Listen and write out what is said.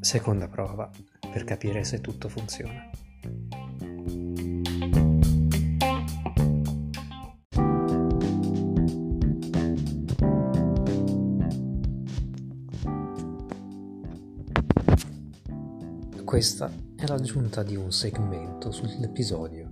Seconda prova per capire se tutto funziona. Questa è l'aggiunta di un segmento sull'episodio